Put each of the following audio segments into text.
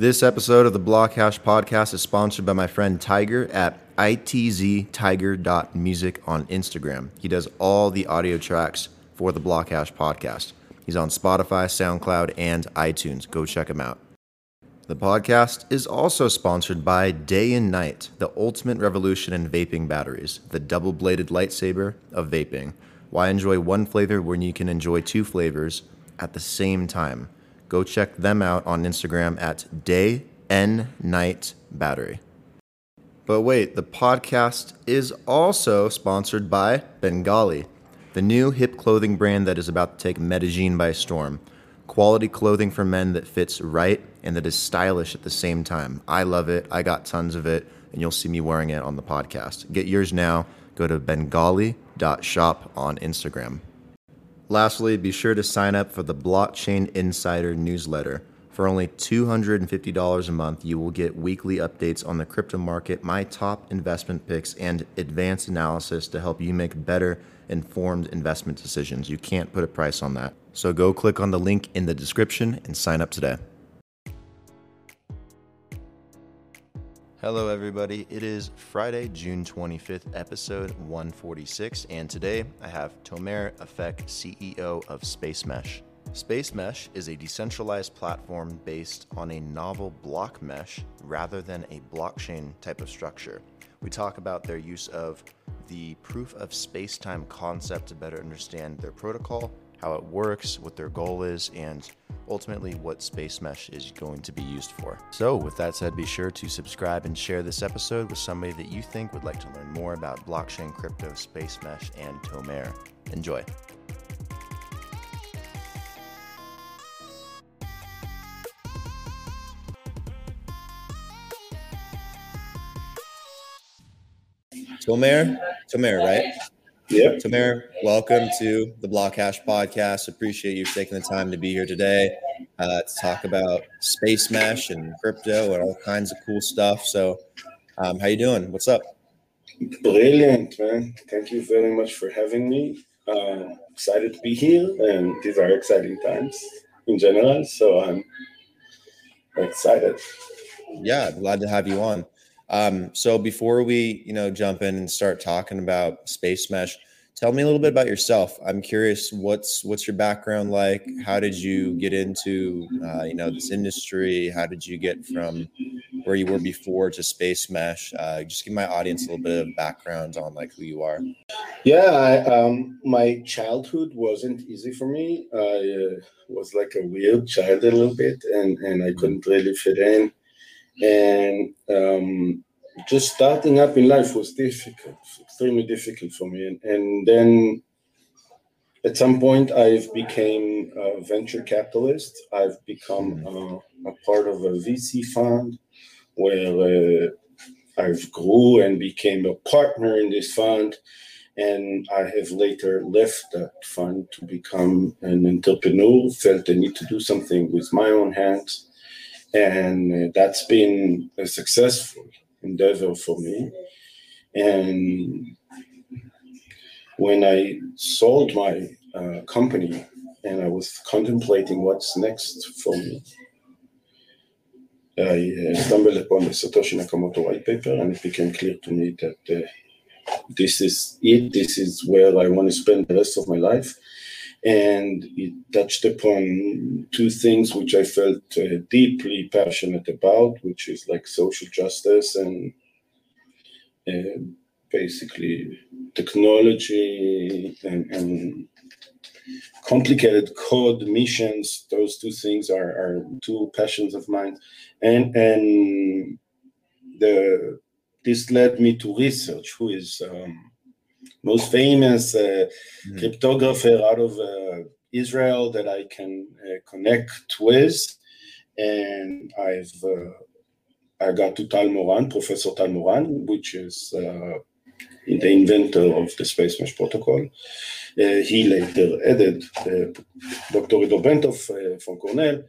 This episode of the Blockhash podcast is sponsored by my friend Tiger at itztiger.music on Instagram. He does all the audio tracks for the Blockhash podcast. He's on Spotify, SoundCloud, and iTunes. Go check him out. The podcast is also sponsored by Day and Night, the ultimate revolution in vaping batteries, the double bladed lightsaber of vaping. Why enjoy one flavor when you can enjoy two flavors at the same time? Go check them out on Instagram at Day N Night Battery. But wait, the podcast is also sponsored by Bengali, the new hip clothing brand that is about to take Medellin by storm. Quality clothing for men that fits right and that is stylish at the same time. I love it. I got tons of it, and you'll see me wearing it on the podcast. Get yours now. Go to bengali.shop on Instagram. Lastly, be sure to sign up for the Blockchain Insider newsletter. For only $250 a month, you will get weekly updates on the crypto market, my top investment picks, and advanced analysis to help you make better informed investment decisions. You can't put a price on that. So go click on the link in the description and sign up today. Hello, everybody. It is Friday, June 25th, episode 146, and today I have Tomer Afek, CEO of Space Mesh. Space Mesh is a decentralized platform based on a novel block mesh rather than a blockchain type of structure. We talk about their use of the proof of space time concept to better understand their protocol, how it works, what their goal is, and ultimately what Space Mesh is going to be used for. So, with that said, be sure to subscribe and share this episode with somebody that you think would like to learn more about blockchain, crypto, Space Mesh, and Tomer. Enjoy. Tomer, Tomer, right? Yep. Tomer, welcome to the Blockhash podcast. Appreciate you taking the time to be here today uh, to talk about space mesh and crypto and all kinds of cool stuff. So, um, how you doing? What's up? Brilliant, man. Thank you very much for having me. Uh, excited to be here, and these are exciting times in general. So I'm excited. Yeah, glad to have you on. Um, so before we, you know, jump in and start talking about space mesh, tell me a little bit about yourself. I'm curious, what's what's your background like? How did you get into, uh, you know, this industry? How did you get from where you were before to space mesh? Uh, just give my audience a little bit of background on like who you are. Yeah, I, um, my childhood wasn't easy for me. I uh, was like a weird child a little bit, and and I couldn't really fit in and um, just starting up in life was difficult, extremely difficult for me. And, and then at some point, I've became a venture capitalist. I've become uh, a part of a VC fund where uh, I've grew and became a partner in this fund. And I have later left that fund to become an entrepreneur, felt the need to do something with my own hands and that's been a successful endeavor for me. And when I sold my uh, company and I was contemplating what's next for me, I uh, stumbled upon the Satoshi Nakamoto white paper, and it became clear to me that uh, this is it. This is where I want to spend the rest of my life and it touched upon two things which I felt uh, deeply passionate about, which is like social justice and uh, basically technology and, and, complicated code missions. Those two things are, are two passions of mine, and and the this led me to research, who is um, most famous uh, mm. cryptographer out of uh, Israel that I can uh, connect with. And I've I got to Tal Moran, Professor Tal Moran, which is the inventor of the space mesh protocol. Uh, he later added uh, Dr. Iddo Bentov uh, from Cornell,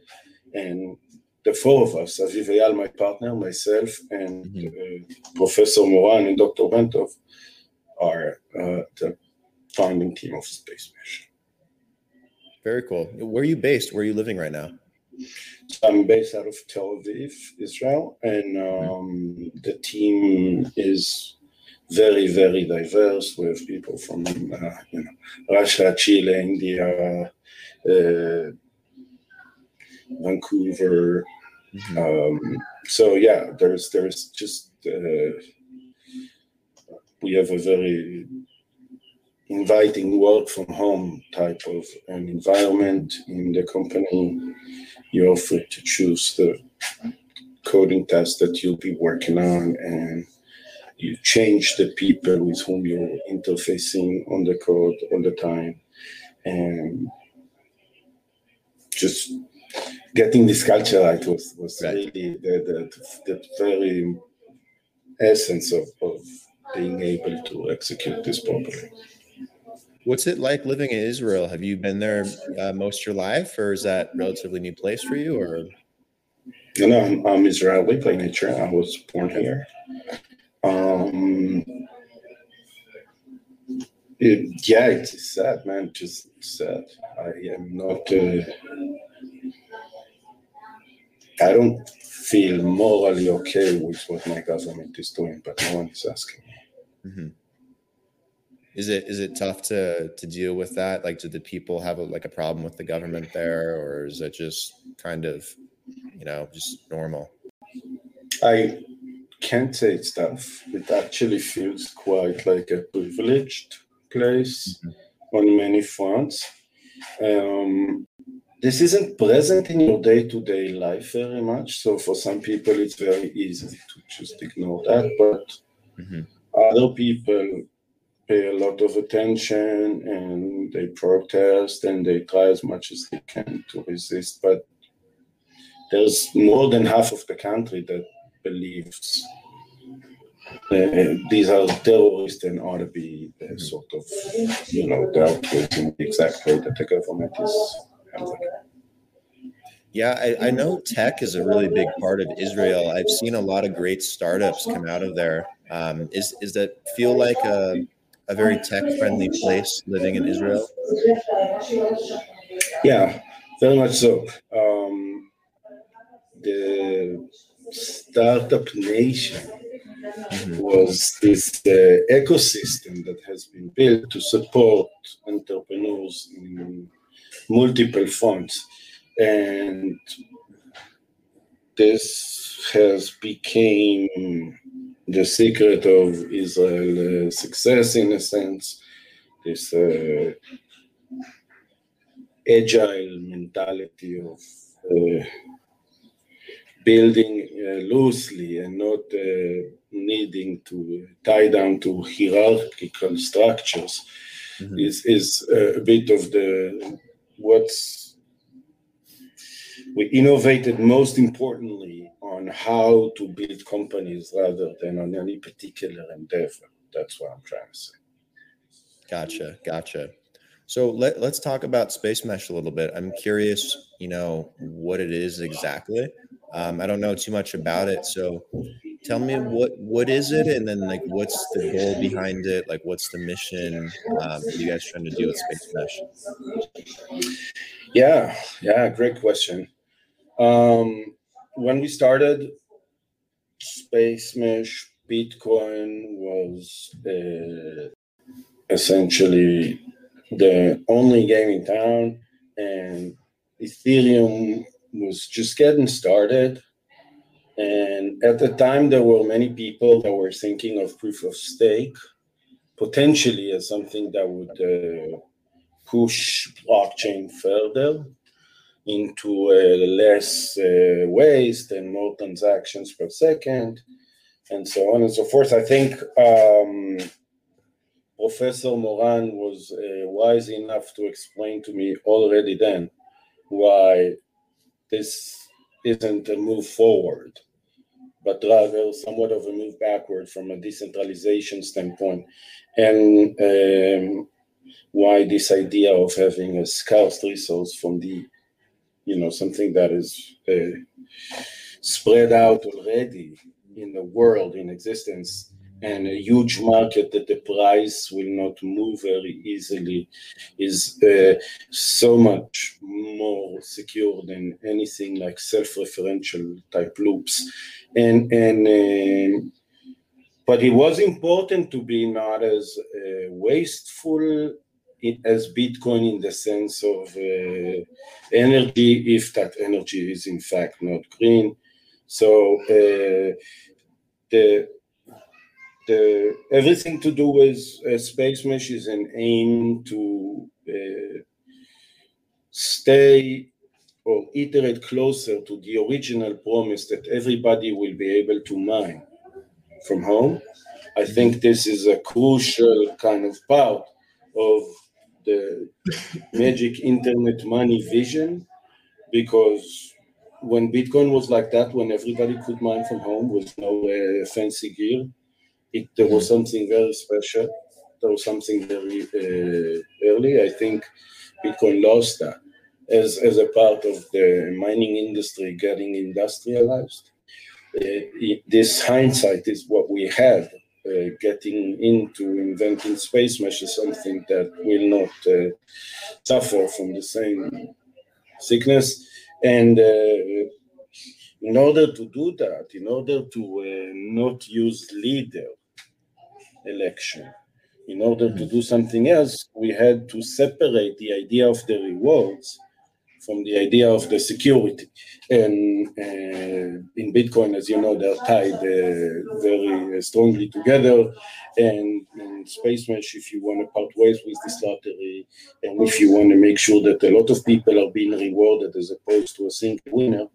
and the four of us, Aviv Eyal, my partner, myself, and mm-hmm. Professor Moran and Dr. Bentov, are uh, the founding team of Space Mesh. Very cool. Where are you based? Where are you living right now? So I'm based out of Tel Aviv, Israel, and um, the team is very, very diverse. We have people from uh, you know Russia, Chile, India, uh, Vancouver. Mm-hmm. Um, so yeah, there's there's just uh, we have a very inviting work from home type of an environment in the company. You're free to choose the coding test that you'll be working on and you change the people with whom you're interfacing on the code all the time and just getting this culture right was, was right. really the, the, the, very essence of, of being able to execute this properly. What's it like living in Israel? Have you been there uh, most of your life, or is that relatively new place for you? Or no, no I'm, I'm Israeli by nature. I was born here. Um, it, yeah, it's sad, man. Just sad. I am not. Uh, I don't feel morally okay with what my government is doing, but no one is asking me. Mm-hmm. Is it is it tough to to deal with that? Like, do the people have a, like a problem with the government there, or is it just kind of, you know, just normal? I can't say it's tough. It actually feels quite like a privileged place mm-hmm. on many fronts. Um, this isn't present in your day-to-day life very much. So for some people, it's very easy to just ignore that. But mm-hmm. Other people pay a lot of attention and they protest and they try as much as they can to resist. But there's more than half of the country that believes uh, these are terrorists and ought to be uh, sort of, you know, dealt with in the exact way that the government is handling. Yeah, I, I know tech is a really big part of Israel. I've seen a lot of great startups come out of there. Um, is is that feel like a a very tech friendly place living in Israel? Yeah, very much so. Um, the startup nation mm-hmm. was this uh, ecosystem that has been built to support entrepreneurs in multiple fronts, and this has became the secret of Israel's uh, success in a sense, this uh, agile mentality of uh, building uh, loosely and not uh, needing to tie down to hierarchical structures mm-hmm. is, is a bit of the what's we innovated most importantly on how to build companies rather than on any particular endeavor. That's what I'm trying to say. Gotcha, gotcha. So let, let's talk about Space Mesh a little bit. I'm curious, you know, what it is exactly. Um, I don't know too much about it, so tell me what what is it, and then like what's the goal behind it? Like what's the mission? Um, you guys trying to do with Space Mesh? Yeah, yeah, great question. Um, when we started, Space Mesh Bitcoin was uh, essentially the only game in town, and Ethereum was just getting started. And at the time, there were many people that were thinking of proof of stake potentially as something that would uh, push blockchain further into less uh, waste and more transactions per second, and so on and so forth. I think um, Professor Moran was uh, wise enough to explain to me already then why this isn't a move forward, but rather somewhat of a move backward from a decentralization standpoint, and um, why this idea of having a scarce resource from the you know something that is uh, spread out already in the world in existence and a huge market that the price will not move very easily is uh, so much more secure than anything like self-referential type loops. And and uh, but it was important to be not as uh, wasteful as bitcoin in the sense of uh, energy if that energy is in fact not green so uh, the the everything to do with uh, space mesh is an aim to uh, stay or iterate closer to the original promise that everybody will be able to mine from home. I think this is a crucial kind of part of the magic internet money vision because when Bitcoin was like that, when everybody could mine from home with no uh, fancy gear, it there was something very special. There was something very uh, early. I think Bitcoin lost that as as a part of the mining industry getting industrialized. Uh, it, this hindsight is what we have. Uh, getting into inventing space mesh is something that will not uh, suffer from the same sickness. And uh, in order to do that, in order to uh, not use leader election. In order to do something else, we had to separate the idea of the rewards from the idea of the security. And uh, in Bitcoin, as you know, they're tied uh, very strongly together. And in Space Mesh, if you want to part ways with this lottery, and if you want to make sure that a lot of people are being rewarded as opposed to a single winner,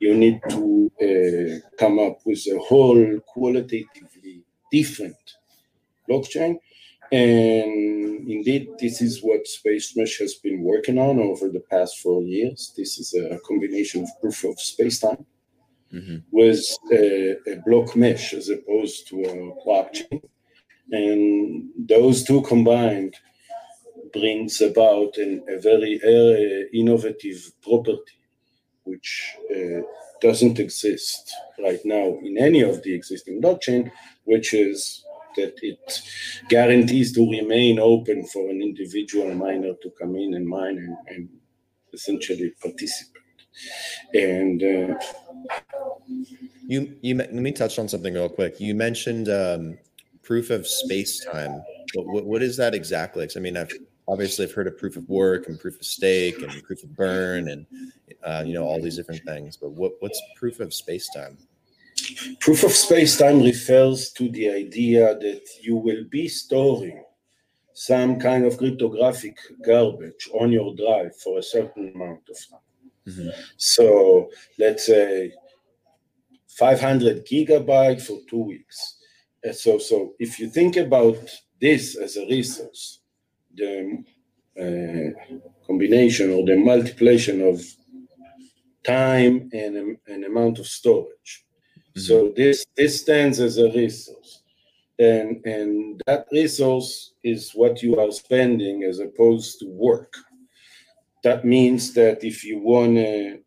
you need to uh, come up with a whole qualitatively different blockchain. And indeed, this is what Space Mesh has been working on over the past four years. This is a combination of proof of space-time mm-hmm. with a, a, block mesh as opposed to a blockchain. And those two combined brings about an, a very uh, innovative property, which uh, doesn't exist right now in any of the existing blockchain, which is that it guarantees to remain open for an individual miner to come in and mine and, and essentially participate. And uh, you, you let me touch on something real quick. You mentioned um, proof of space time. What, what is that exactly? I mean, I've obviously I've heard of proof of work and proof of stake and proof of burn and uh, you know all these different things. But what, what's proof of space time? Proof of space-time refers to the idea that you will be storing some kind of cryptographic garbage on your drive for a certain amount of time. Mm-hmm. So let's say 500 gigabyte for two weeks. And so, so if you think about this as a resource, the uh, combination or the multiplication of time and an amount of storage. So this this stands as a resource, and and that resource is what you are spending as opposed to work. That means that if you want to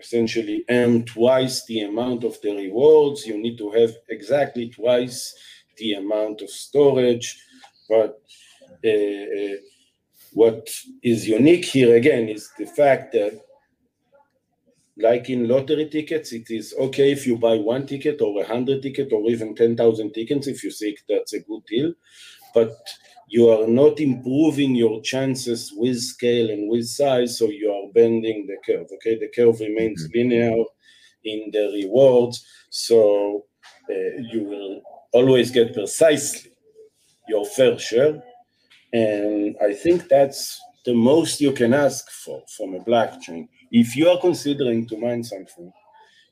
essentially earn twice the amount of the rewards, you need to have exactly twice the amount of storage. But uh, what is unique here again is the fact that like in lottery tickets, it is okay if you buy one ticket or a hundred ticket or even 10,000 tickets if you think that's a good deal, but you are not improving your chances with scale and with size, so you are bending the curve. Okay, the curve remains mm-hmm. linear in the rewards, so uh, you will always get precisely your fair share. And I think that's the most you can ask for from a blockchain if you are considering to mine something,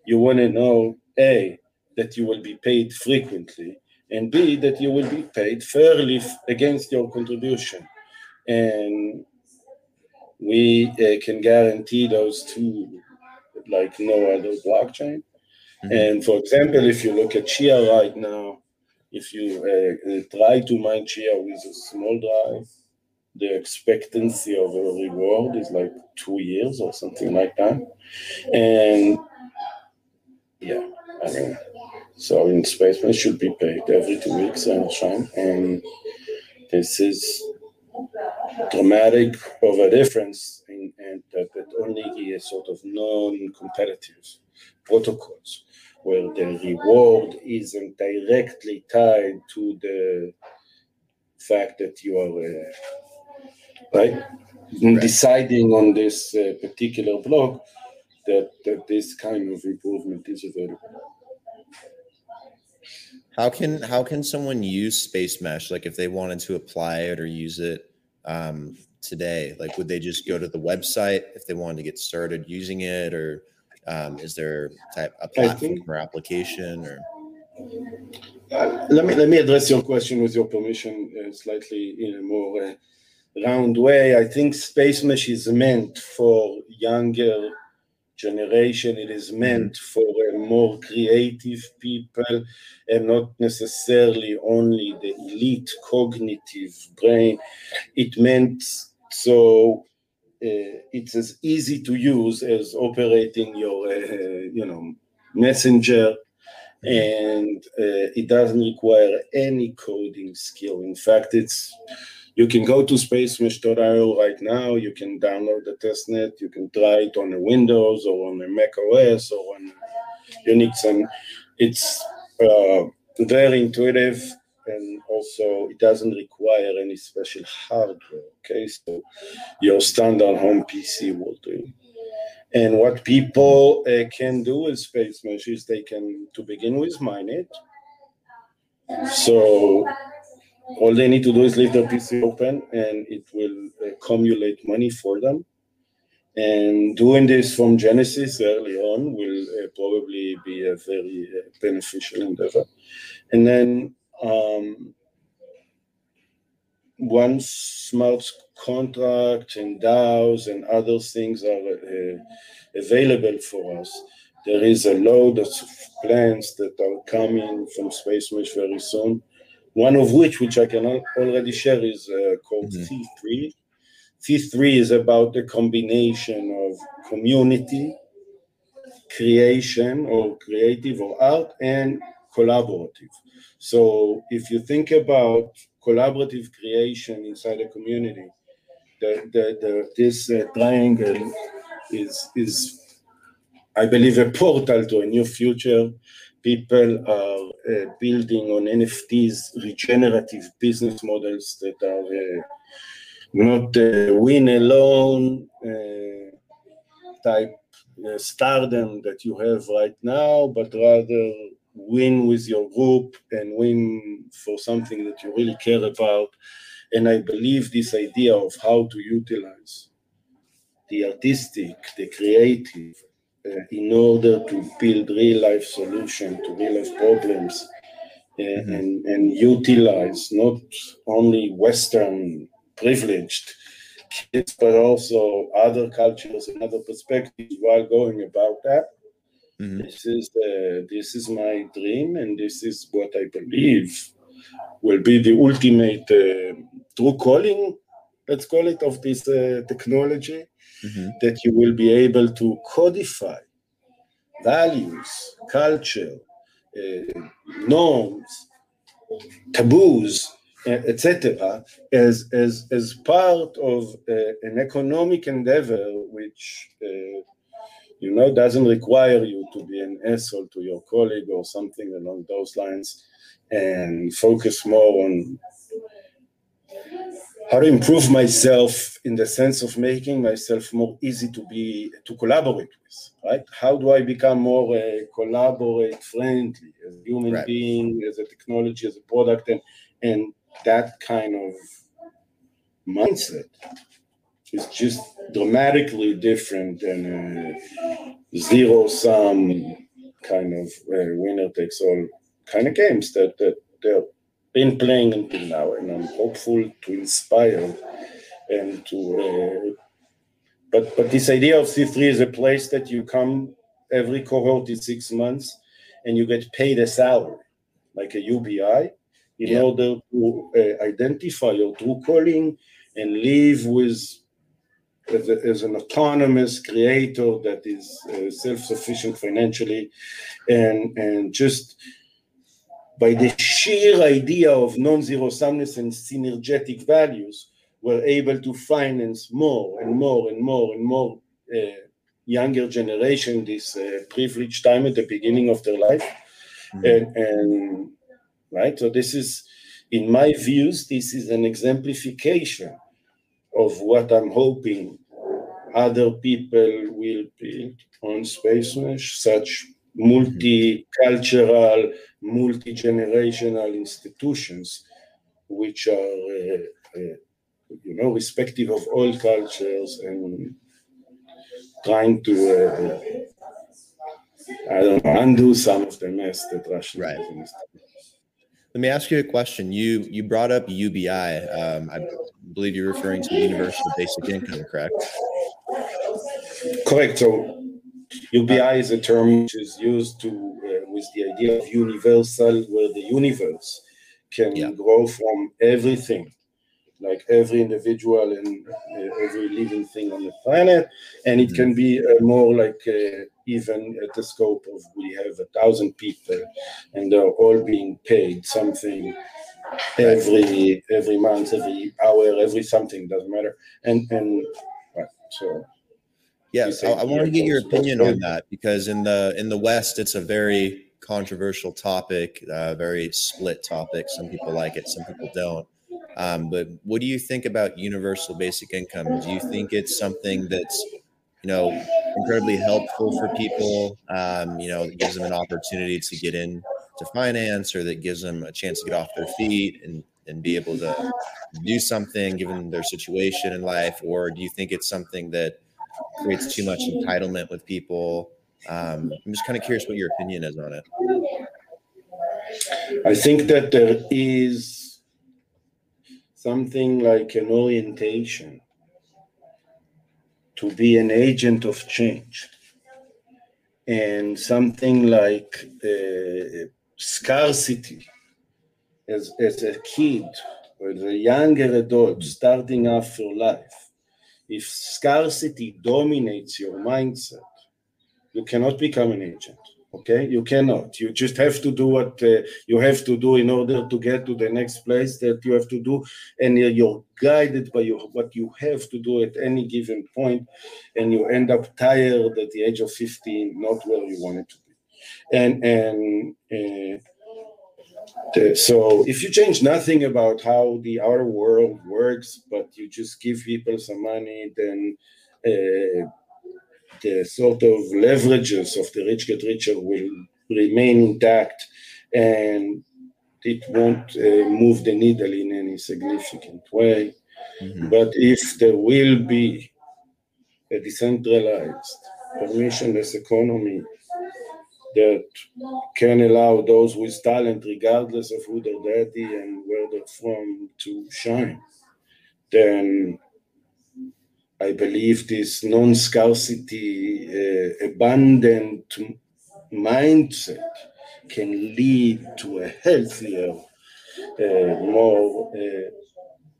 you want to know A, that you will be paid frequently, and B, that you will be paid fairly against your contribution. And we uh, can guarantee those two like no other blockchain. Mm-hmm. And for example, if you look at Chia right now, if you uh, try to mine Chia with a small drive, the expectancy of a reward is like two years or something like that. And yeah, I mean, So in Spacemesh should be paid every two weeks, I understand. And this is dramatic of a difference in, in that, that only a sort of non-competitive protocols where the reward isn't directly tied to the fact that you are uh, right? right? deciding on this uh, particular block that, that this kind of improvement is available how can how can someone use Spacemesh like if they wanted to apply it or use it um, today like would they just go to the website if they wanted to get started using it or um, is there type a platform think, or application or uh, let me let me address your question with your permission uh, slightly in a more uh, round way i think Space Mesh is meant for younger generation. It is meant for more creative people and not necessarily only the elite cognitive brain. It meant so uh, it's as easy to use as operating your, uh, you know, messenger and uh, it doesn't require any coding skill. In fact, it's you can go to spacemesh.io right now. You can download the testnet. You can try it on a Windows or on a Mac OS or on Unix, and it's uh, very intuitive. And also, it doesn't require any special hardware. Okay, so your standard home PC will do. And what people uh, can do with Spacemesh is they can, to begin with, mine it. So all they need to do is leave their PC open and it will accumulate money for them. And doing this from Genesis early on will uh, probably be a very uh, beneficial endeavor. And then um, once smart contracts and DAOs and other things are uh, available for us, there is a load of plans that are coming from Spacemesh very soon one of which, which I can already share, is uh, called mm-hmm. C3. C3 is about the combination of community, creation, or creative, or art, and collaborative. So if you think about collaborative creation inside a community, the, the, the, this uh, triangle is, is, I believe, a portal to a new future people are uh, building on NFTs regenerative business models that are uh, not uh, win alone uh, type uh, stardom that you have right now, but rather win with your group and win for something that you really care about. And I believe this idea of how to utilize the artistic, the creative, in order to build real life solution to real life problems uh, mm-hmm. and, and utilize not only Western privileged kids, but also other cultures and other perspectives while going about that. Mm-hmm. This is the, this is my dream, and this is what I believe will be the ultimate uh, true calling, let's call it, of this uh, technology mm-hmm. that you will be able to codify values, culture, uh, norms, taboos, etc., as, as, as part of uh, an economic endeavor which uh, you know doesn't require you to be an asshole to your colleague or something along those lines and focus more on how to improve myself in the sense of making myself more easy to be to collaborate with right how do i become more uh, collaborate friendly as a human right. being as a technology as a product and and that kind of mindset is just dramatically different than a zero sum kind of uh, winner takes all kind of games that that they're been playing until now, and I'm hopeful to inspire and to. Uh, but but this idea of C3 is a place that you come every cohort is six months, and you get paid a salary, like a UBI, in yeah. order to uh, identify your true calling and live with as, a, as, an autonomous creator that is uh, self-sufficient financially and and just by the sheer idea of non-zero sumness and synergetic values, we were able to finance more and more and more and more uh, younger generation this uh, privileged time at the beginning of their life, mm-hmm. and, and right. So this is, in my views, this is an exemplification of what I'm hoping other people will build on Space Mesh, such multicultural, multi-generational institutions, which are, uh, uh, you know, respective of all cultures and trying to, uh, I don't know, undo some of the mess that Russia right. Let me ask you a question. You you brought up UBI. Um, I believe you're referring to the Universal Basic Income, correct? Correct. So UBI is a term which is used to uh, with the idea of universal, where the universe can yeah. grow from everything, like every individual and uh, every living thing on the planet, and it mm-hmm. can be uh, more like uh, even at the scope of we have a thousand people, and they're all being paid something every every month, every hour, every something doesn't matter, and and right, so Yes, I, I want to get your opinion on that because in the in the West, it's a very controversial topic, uh, very split topic. Some people like it, some people don't. Um, but what do you think about universal basic income? Do you think it's something that's you know incredibly helpful for people? Um, you know, that gives them an opportunity to get in to finance, or that gives them a chance to get off their feet and and be able to do something given their situation in life, or do you think it's something that creates too much entitlement with people. Um, I'm just kind of curious what your opinion is on it. I think that there is something like an orientation to be an agent of change and something like uh, scarcity as, as a kid or as a younger adult starting after life if scarcity dominates your mindset, you cannot become an agent. Okay, you cannot. You just have to do what uh, you have to do in order to get to the next place that you have to do, and you're guided by your, what you have to do at any given point, and you end up tired at the age of 15, not where you wanted to be. And and uh, so if you change nothing about how the outer world works, but you just give people some money, then uh, the sort of leverages of the rich get richer will remain intact, and it won't uh, move the needle in any significant way. Mm-hmm. But if there will be a decentralized, permissionless economy that can allow those with talent, regardless of who their daddy and where they're from, to shine, then I believe this non scarcity, uh, abundant mindset can lead to a healthier, uh, more uh,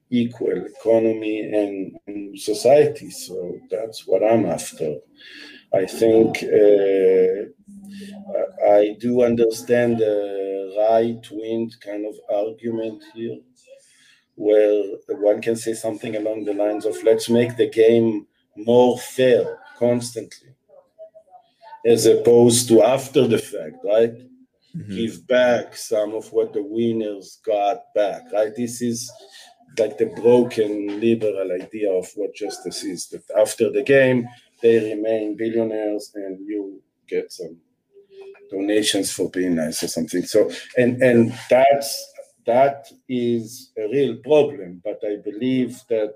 equal economy and, and, society. So that's what I'm after. I think uh, I do understand the right wing kind of argument here, where one can say something along the lines of let's make the game more fair constantly, as opposed to after the fact, right? Mm-hmm. Give back some of what the winners got back, right? This is like the broken liberal idea of what justice is that after the game, they remain billionaires and you get some donations for being nice or something. So and and that's that is a real problem. But I believe that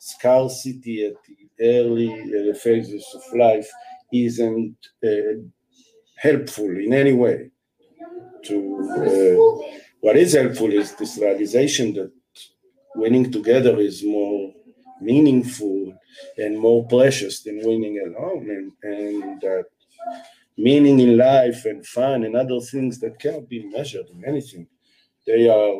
scarcity at the early uh, phases of life isn't uh, helpful in any way. To uh, what is helpful is this realization that winning together is more meaningful and more precious than winning alone, and, and that meaning in life and fun and other things that cannot be measured in anything. They are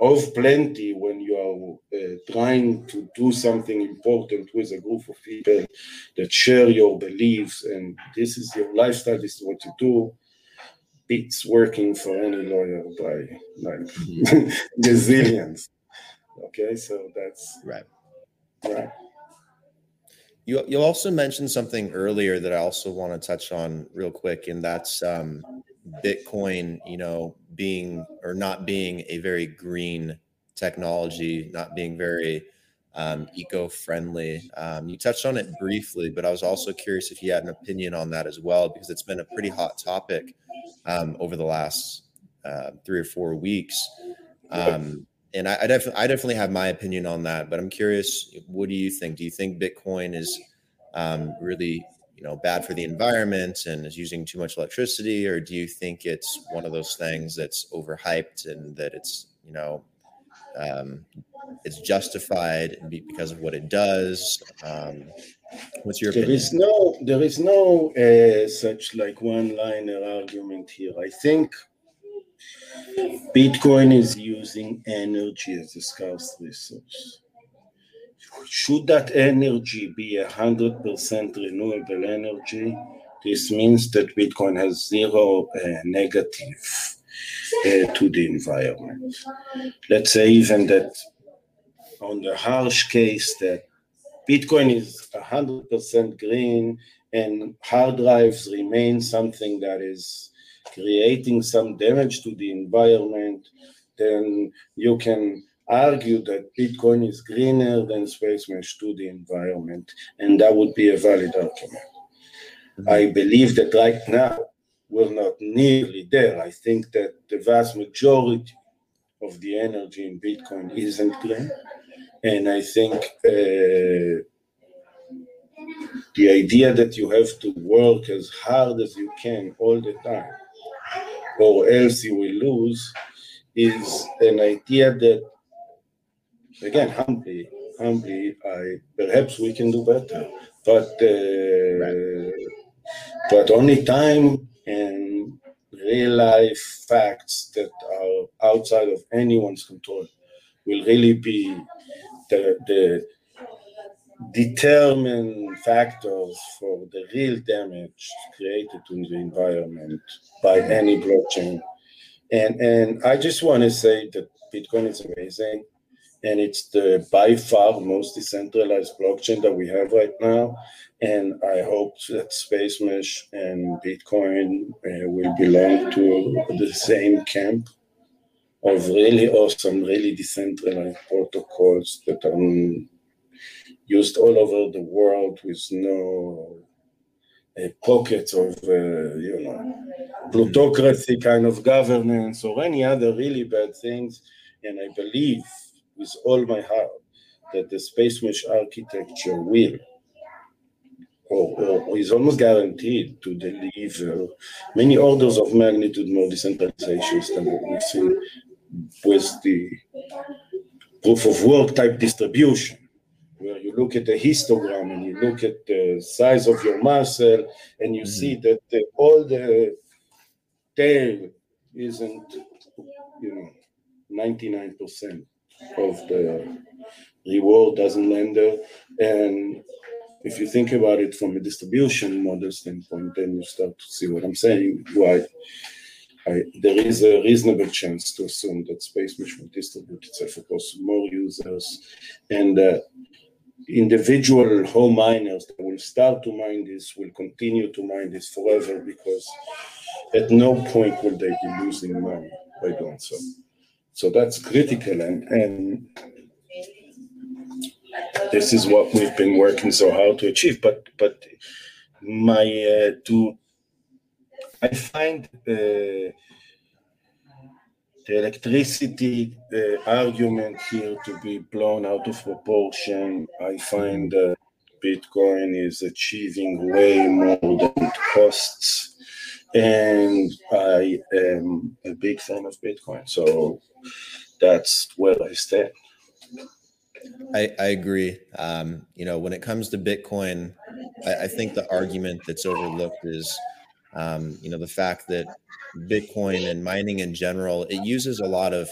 of plenty when you are uh, trying to do something important with a group of people that share your beliefs and this is your lifestyle, this is what you do. It's working for any lawyer by like mm-hmm. gazillions. Okay, so that's right. Right. You you also mentioned something earlier that I also want to touch on real quick, and that's um, Bitcoin. You know, being or not being a very green technology, not being very um, eco-friendly. Um, you touched on it briefly, but I was also curious if you had an opinion on that as well, because it's been a pretty hot topic um, over the last uh, three or four weeks. Um, and I, I, def- I, definitely have my opinion on that, but I'm curious, what do you think? Do you think Bitcoin is um, really, you know, bad for the environment and is using too much electricity, or do you think it's one of those things that's overhyped and that it's, you know, um, it's justified because of what it does. Um, what's your there opinion? is no there is no uh, such like one liner argument here. I think Bitcoin is using energy as a scarce resource. Should that energy be a hundred percent renewable energy, this means that Bitcoin has zero uh, negative uh, to the environment. Let's say even that on the harsh case that Bitcoin is 100% green and hard drives remain something that is creating some damage to the environment, then you can argue that Bitcoin is greener than Space Mesh to the environment, and that would be a valid argument. Mm-hmm. I believe that right now we're not nearly there. I think that the vast majority of the energy in Bitcoin isn't green. And I think uh, the idea that you have to work as hard as you can all the time, or else you will lose, is an idea that, again, humbly, humbly, I perhaps we can do better, but uh, right. but only time and real life facts that are outside of anyone's control will really be the, the determine factors for the real damage created to the environment by any blockchain. And and I just want to say that Bitcoin is amazing, and it's the by far most decentralized blockchain that we have right now. And I hope that Space Mesh and Bitcoin uh, will belong to the same camp of really awesome, really decentralized protocols that are used all over the world with no uh, pockets of, uh, you know, plutocracy kind of governance or any other really bad things. And I believe with all my heart that the space mesh architecture will or, or, is almost guaranteed to deliver many orders of magnitude more decentralizations than what we've seen with the proof of work type distribution, you look at the histogram and you look at the size of your muscle and you mm-hmm. see that the, all the tail isn't, you know, 99% of the reward doesn't land there. And if you think about it from a distribution model standpoint, then you start to see what I'm saying, why I, there is a reasonable chance to assume that Space Mesh will distribute itself across more users and uh, individual home miners that will start to mine this will continue to mine this forever because at no point will they be losing money by doing so. So that's critical and, and this is what we've been working so hard to achieve. But but my uh, to I find uh, the electricity argument here to be blown out of proportion. I find that Bitcoin is achieving way more than it costs. And I am a big fan of Bitcoin. So that's where I stand. I, I agree. Um, you know, when it comes to Bitcoin, I, I think the argument that's overlooked is um, you know, the fact that Bitcoin and mining in general, it uses a lot of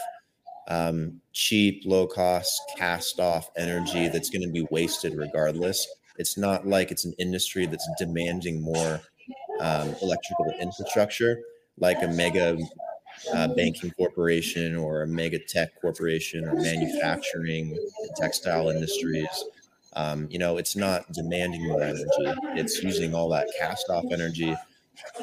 um, cheap, low cost, cast off energy that's going to be wasted regardless. It's not like it's an industry that's demanding more um, electrical infrastructure. like a mega uh, banking corporation or a mega tech corporation or manufacturing textile industries. Um, you know, it's not demanding more energy; it's using all that cast-off energy.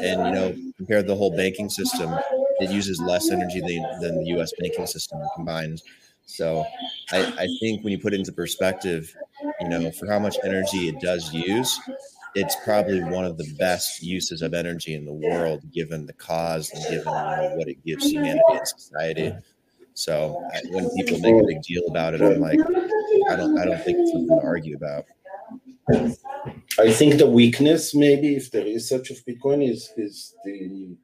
And you know, compared to the whole banking system, it uses less energy than, than the U.S. banking system combined. So, I, I think when you put it into perspective, you know, for how much energy it does use, it's probably one of the best uses of energy in the world, given the cause and given you know, what it gives humanity and society. So I, when people make a big deal about it, I'm like, I don't, I don't think it's something to argue about. I think the weakness, maybe, if there is such of Bitcoin, is is the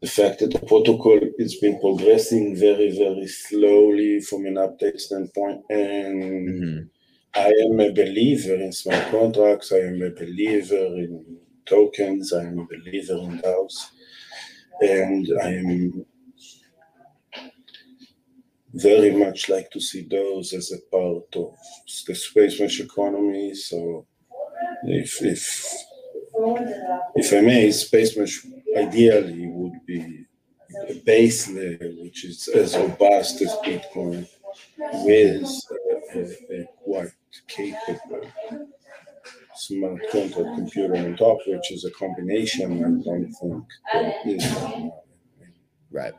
the fact that the protocol has been progressing very, very slowly from an update standpoint, and mm-hmm I am a believer in smart contracts. I am a believer in tokens. I am a believer in DAOs. And I am very much like to see those as a part of the Spacemesh economy. So if if if I may, Spacemesh ideally would be a base layer which is as robust as Bitcoin with a, a, a quite capable smart contract computer on top, which is a combination I don't think. Right.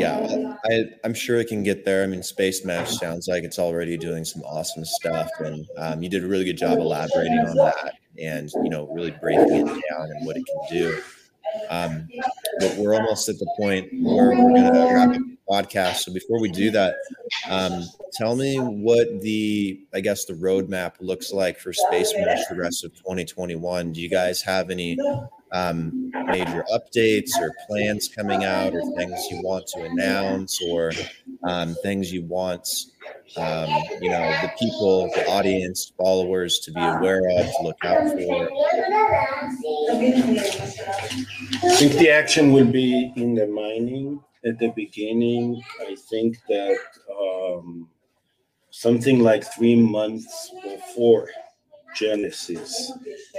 Yeah, I, I'm sure it can get there. I mean, Spacemesh sounds like it's already doing some awesome stuff, and um, you did a really good job elaborating on that, and you know, really breaking it down and what it can do. Um, but we're almost at the point where we're going to wrap up podcast. So before we do that, um, tell me what the, I guess, the roadmap looks like for Spacemesh the rest of 2021. Do you guys have any um, major updates or plans coming out, or things you want to announce, or um, things you want um, you know, the people, the audience, followers to be aware of, to look out for? I think the action will be in the mining at the beginning. I think that um, something like three months before Genesis,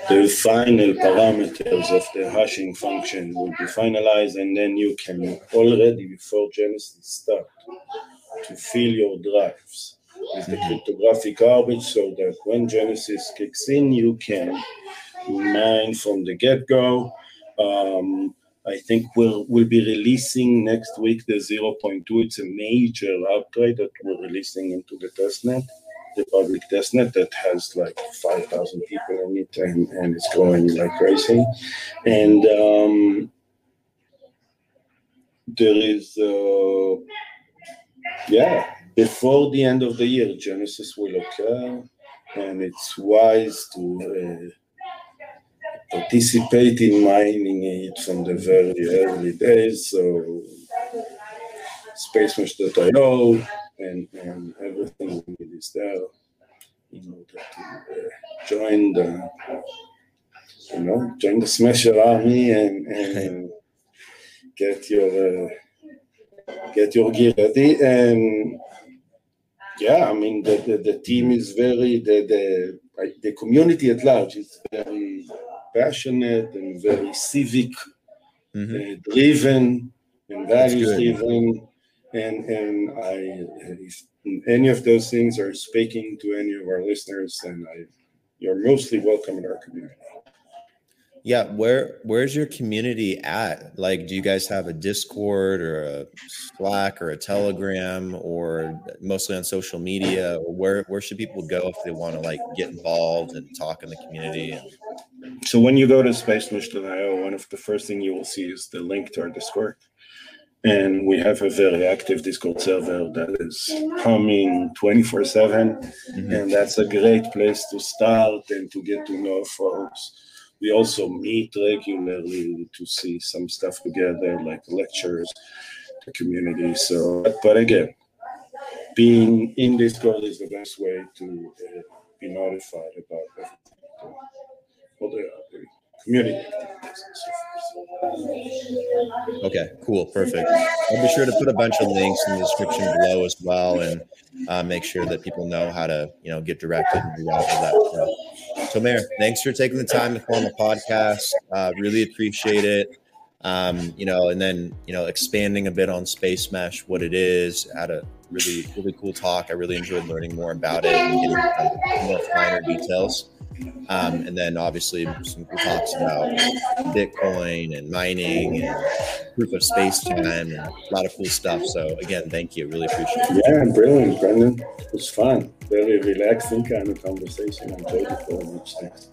the final parameters of the hashing function will be finalized, and then you can already, before Genesis start, to fill your drives with the cryptographic garbage so that when Genesis kicks in, you can mine from the get go. Um, I think we'll, we'll be releasing next week the 0.2. It's a major upgrade that we're releasing into the testnet, the public testnet that has like 5,000 people in it and, and it's growing like crazy. And um, there is. Uh, yeah, before the end of the year, Genesis will occur, and it's wise to uh, participate in mining it from the very early days. So, spacemesh.io and, and everything is there in order to uh, join the, you know, join the Smesher army and, and get your. Uh, get your gear ready and yeah i mean the, the, the team is very the, the the community at large is very passionate and very civic mm-hmm. uh, driven and values driven and and i if any of those things are speaking to any of our listeners then i you're mostly welcome in our community yeah, where where's your community at? Like, do you guys have a Discord or a Slack or a Telegram or mostly on social media? Or where where should people go if they want to like get involved and talk in the community? So when you go to spacemesh.io, one of the first thing you will see is the link to our Discord. And we have a very active Discord server that is humming 24 7. Mm-hmm. And that's a great place to start and to get to know folks we also meet regularly to see some stuff together, like lectures, the community. So, but, again, being in this Discord is the best way to uh, be notified about everything. Well, the, the community Okay, cool, perfect. I'll be sure to put a bunch of links in the description below as well, and uh, make sure that people know how to, you know, get directed and do all of that. So, Tomer, thanks for taking the time to come on the podcast. Uh, really appreciate it. Um, you know, and then you know, expanding a bit on Spacemesh, what it is, had a really really cool talk. I really enjoyed learning more about it and getting more finer details. Um, and then obviously some talks about Bitcoin and mining and proof of space time and a lot of cool stuff. So again, thank you. Really appreciate it. Yeah, brilliant, Brendan. It was fun. Very relaxing kind of conversation. I enjoyed it very much. Thanks.